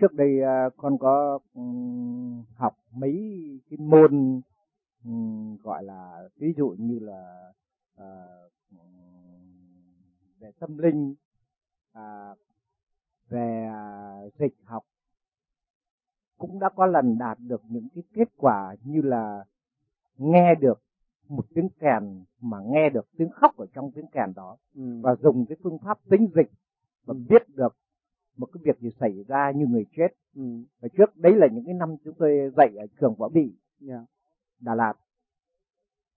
trước đây à, con có học mấy cái môn gọi là ví dụ như là uh, về tâm linh à, về dịch học cũng đã có lần đạt được những cái kết quả như là nghe được một tiếng kèn mà nghe được tiếng khóc ở trong tiếng kèn đó ừ. và dùng cái phương pháp tính dịch và biết được gì xảy ra như người chết. Ừ. và trước đấy là những cái năm chúng tôi dạy ở trường võ bị yeah. Đà Lạt.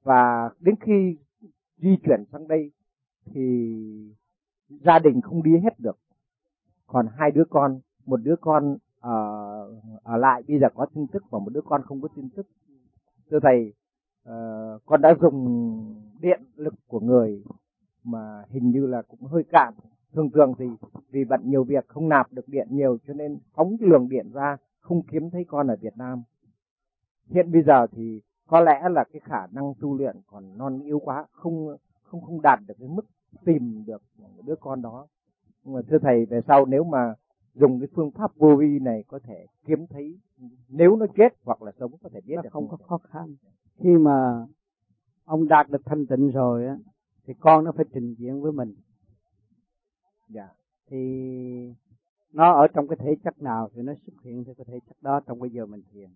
Và đến khi di chuyển sang đây thì gia đình không đi hết được. Còn hai đứa con một đứa con ở, ở lại bây giờ có tin tức và một đứa con không có tin tức. Thưa thầy uh, con đã dùng điện lực của người mà hình như là cũng hơi cạn. Thường thường thì vì bận nhiều việc không nạp được điện nhiều cho nên phóng luồng điện ra không kiếm thấy con ở Việt Nam. Hiện bây giờ thì có lẽ là cái khả năng tu luyện còn non yếu quá không không không đạt được cái mức tìm được đứa con đó. Nhưng mà thưa thầy về sau nếu mà dùng cái phương pháp vô vi này có thể kiếm thấy nếu nó chết hoặc là sống có thể biết nó được không có khó khăn. Khi mà ông đạt được thanh tịnh rồi á thì con nó phải trình diện với mình. Dạ thì nó ở trong cái thể chất nào thì nó xuất hiện theo cái thể chất đó trong bây giờ mình thiền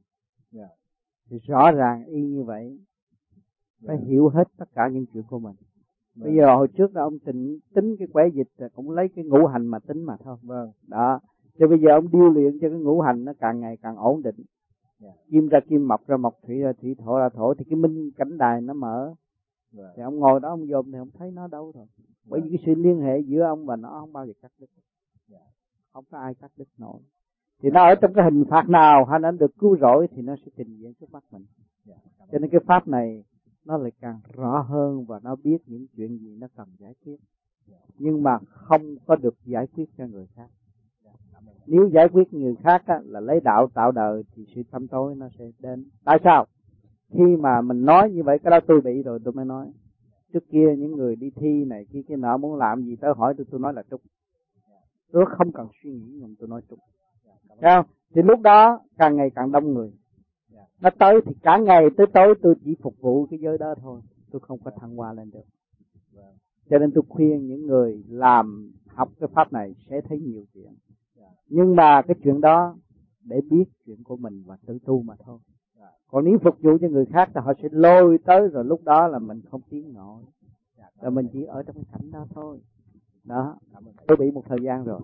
dạ. thì rõ ràng y như vậy phải dạ. hiểu hết tất cả những chuyện của mình vâng. bây giờ hồi trước là ông tính tính cái quẻ dịch là cũng lấy cái ngũ hành mà tính mà thôi vâng đó cho bây giờ ông điêu luyện cho cái ngũ hành nó càng ngày càng ổn định yeah. Dạ. kim ra kim mộc ra mộc thủy ra thủy thổ ra thổ thì cái minh cảnh đài nó mở yeah. Dạ. thì ông ngồi đó ông dòm thì ông thấy nó đâu rồi yeah. Bởi vì cái sự liên hệ giữa ông và nó không bao giờ cắt đứt. Yeah. không có ai cắt đứt nổi. Thì nó ở trong cái hình phạt nào hay nó được cứu rỗi thì nó sẽ trình diễn trước mắt mình. Yeah. cho nên cái pháp này nó lại càng rõ hơn và nó biết những chuyện gì nó cần giải quyết. Nhưng mà không có được giải quyết cho người khác. Nếu giải quyết người khác á, là lấy đạo tạo đời thì sự tâm tối nó sẽ đến. Tại sao? Khi mà mình nói như vậy cái đó tôi bị rồi tôi mới nói trước kia những người đi thi này, khi cái nọ muốn làm gì tới hỏi tôi tôi nói là trúng. Tôi không cần suy nghĩ nhưng tôi nói trúng. Không? thì lúc đó càng ngày càng đông người. Nó tới thì cả ngày tới tối tôi chỉ phục vụ cái giới đó thôi. Tôi không có thăng hoa lên được. Cho nên tôi khuyên những người làm học cái pháp này sẽ thấy nhiều chuyện. Nhưng mà cái chuyện đó để biết chuyện của mình và tự tu mà thôi còn nếu phục vụ cho người khác thì họ sẽ lôi tới rồi lúc đó là mình không tiến nổi. Rồi mình chỉ ở trong cảnh đó thôi. Đó. Tôi bị một thời gian rồi.